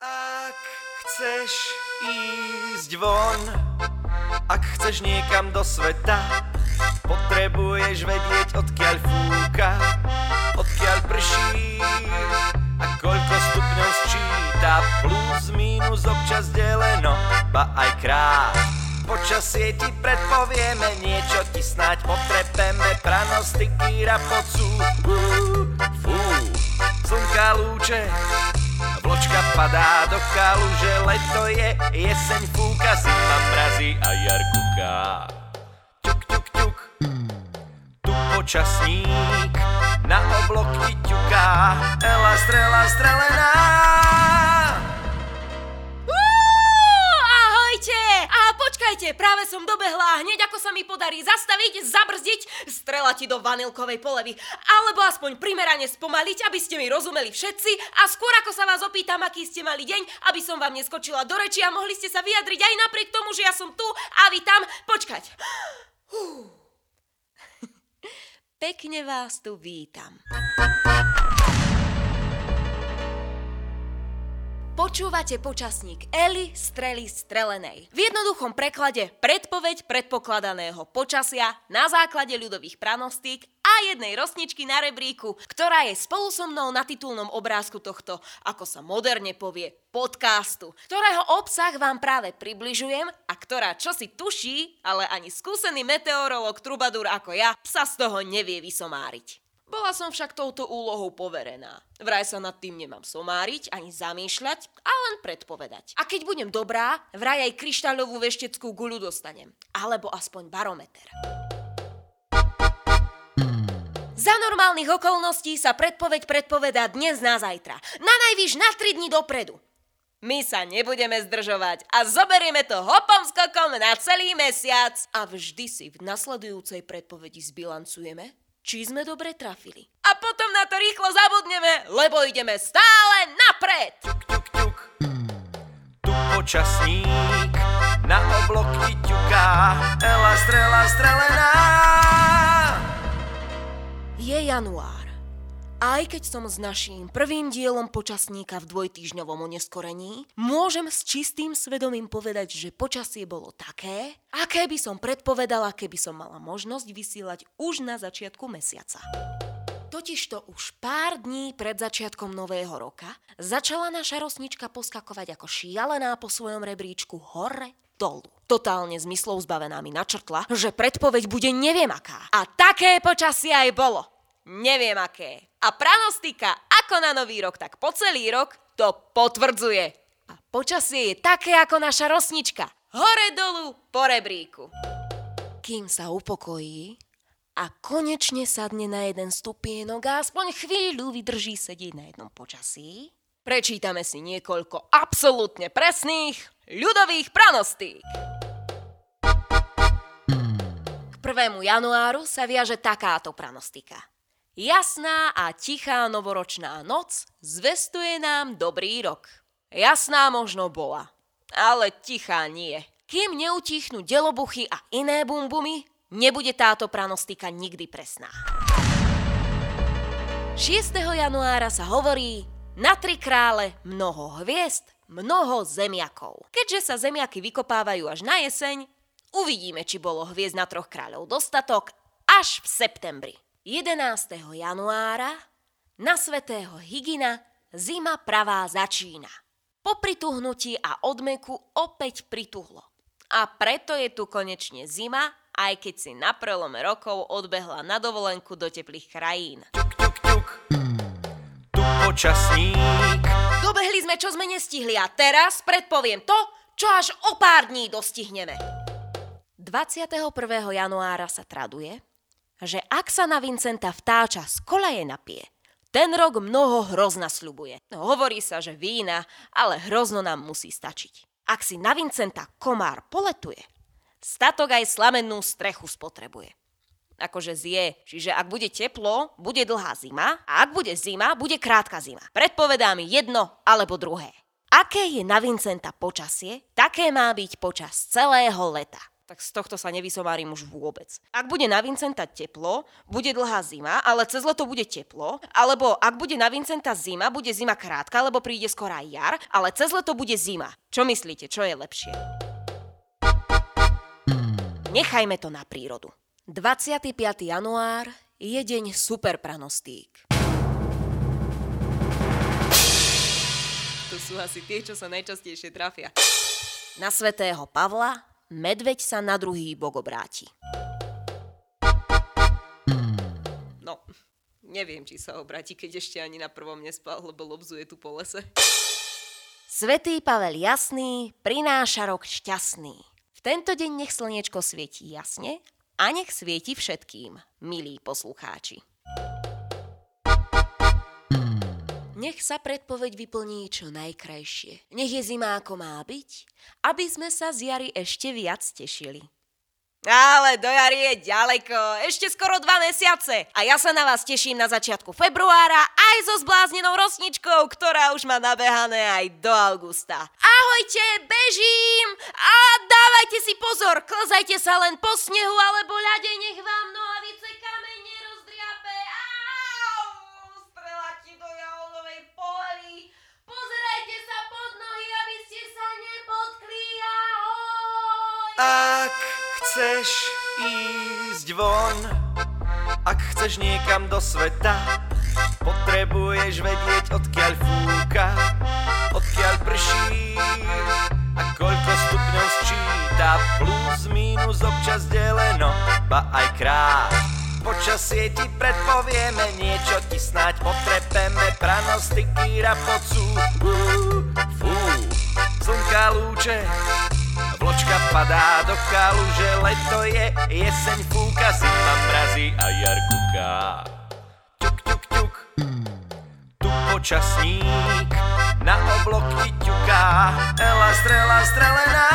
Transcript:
Ak chceš ísť von, ak chceš niekam do sveta, potrebuješ vedieť, odkiaľ fúka, odkiaľ prší a koľko stupňov sčíta, plus, minus, občas deleno, ba aj krát. Počasie ti predpovieme, niečo ti snáď potrepeme, pranostiky rapocú, fú, slnka lúče, padá do že leto je, jeseň fúka, zima mrazí a jar kuká. Ťuk, ťuk, ťuk, tu počasník na oblok ti ťuká, ela strela strelená. Počkajte, práve som dobehla a hneď ako sa mi podarí zastaviť, zabrzdiť, strela ti do vanilkovej polevy. Alebo aspoň primerane spomaliť, aby ste mi rozumeli všetci a skôr ako sa vás opýtam, aký ste mali deň, aby som vám neskočila do reči a mohli ste sa vyjadriť aj napriek tomu, že ja som tu a vy tam. Počkať. Pekne vás tu vítam. Počúvate počasník Eli Strely Strelenej. V jednoduchom preklade predpoveď predpokladaného počasia na základe ľudových pranostík a jednej rosničky na rebríku, ktorá je spolu so mnou na titulnom obrázku tohto, ako sa moderne povie, podcastu, ktorého obsah vám práve približujem a ktorá čo si tuší, ale ani skúsený meteorolog Trubadur ako ja sa z toho nevie vysomáriť. Bola som však touto úlohou poverená. Vraj sa nad tým nemám somáriť, ani zamýšľať, a len predpovedať. A keď budem dobrá, vraj aj kryštáľovú vešteckú guľu dostanem. Alebo aspoň barometer. Za normálnych okolností sa predpoveď predpovedá dnes na zajtra. Na najvyš na 3 dní dopredu. My sa nebudeme zdržovať a zoberieme to hopom skokom na celý mesiac. A vždy si v nasledujúcej predpovedi zbilancujeme, či sme dobre trafili. A potom na to rýchlo zabudneme, lebo ideme stále napred. Ťuk, ťuk, ťuk. Tu počasník na oblok ti ťuká, ela strela strelená. Je január. Aj keď som s naším prvým dielom počasníka v dvojtýžňovom oneskorení, môžem s čistým svedomím povedať, že počasie bolo také, aké by som predpovedala, keby som mala možnosť vysielať už na začiatku mesiaca. Totižto už pár dní pred začiatkom nového roka začala naša rosnička poskakovať ako šialená po svojom rebríčku hore dolu. Totálne zmyslov zbavená mi načrtla, že predpoveď bude neviem aká. A také počasie aj bolo. Neviem aké. A pranostika ako na nový rok, tak po celý rok to potvrdzuje. A počasie je také ako naša rosnička. Hore dolu po rebríku. Kým sa upokojí a konečne sadne na jeden stupienok a aspoň chvíľu vydrží sedieť na jednom počasí, prečítame si niekoľko absolútne presných ľudových pranostík. K 1. januáru sa viaže takáto pranostika – Jasná a tichá novoročná noc zvestuje nám dobrý rok. Jasná možno bola, ale tichá nie. Kým neutichnú delobuchy a iné bumbumy, nebude táto pranostika nikdy presná. 6. januára sa hovorí na tri krále mnoho hviezd, mnoho zemiakov. Keďže sa zemiaky vykopávajú až na jeseň, uvidíme, či bolo hviezd na troch kráľov dostatok až v septembri. 11. januára na svetého Hygina zima pravá začína. Po prituhnutí a odmeku opäť prituhlo. A preto je tu konečne zima, aj keď si na prelome rokov odbehla na dovolenku do teplých krajín. Ťuk, ťuk, ťuk. Tu počasník. Dobehli sme, čo sme nestihli a teraz predpoviem to, čo až o pár dní dostihneme. 21. januára sa traduje, že ak sa na Vincenta vtáča z kolaje napije, ten rok mnoho hrozna sľubuje. No, hovorí sa, že vína, ale hrozno nám musí stačiť. Ak si na Vincenta komár poletuje, statok aj slamenú strechu spotrebuje. Akože zje, čiže ak bude teplo, bude dlhá zima a ak bude zima, bude krátka zima. Predpovedá mi jedno alebo druhé. Aké je na Vincenta počasie, také má byť počas celého leta. Tak z tohto sa nevysomárim už vôbec. Ak bude na Vincenta teplo, bude dlhá zima, ale cez leto bude teplo, alebo ak bude na Vincenta zima, bude zima krátka, lebo príde skorá jar, ale cez leto bude zima. Čo myslíte, čo je lepšie? Nechajme to na prírodu. 25. január je deň super pranostík. To sú asi tie, čo sa najčastejšie trafia. Na svätého Pavla medveď sa na druhý bok obráti. No, neviem, či sa obráti, keď ešte ani na prvom nespal, lebo lobzuje tu po lese. Svetý Pavel jasný prináša rok šťastný. V tento deň nech slniečko svieti jasne a nech svieti všetkým, milí poslucháči. Nech sa predpoveď vyplní čo najkrajšie. Nech je zima ako má byť, aby sme sa z jary ešte viac tešili. Ale do jary je ďaleko, ešte skoro dva mesiace. A ja sa na vás teším na začiatku februára aj so zbláznenou rosničkou, ktorá už má nabehané aj do augusta. Ahojte, bežím! A dávajte si pozor, klzajte sa len po snehu alebo ľade, nech vám nohavice Ak chceš ísť von, ak chceš niekam do sveta, potrebuješ vedieť, odkiaľ fúka, odkiaľ prší a koľko stupňov sčíta, plus, minus, občas deleno, ba aj krát. Počasie ti predpovieme, niečo ti snáď potrepeme, pranostiky rapocú, fú, slnka lúče, Padá do kaluže, leto je, jeseň fúka, zima mrazí a jar kuká. Ťuk, ťuk, ťuk, tu počasník na obloky ťuká, ela strela strelená,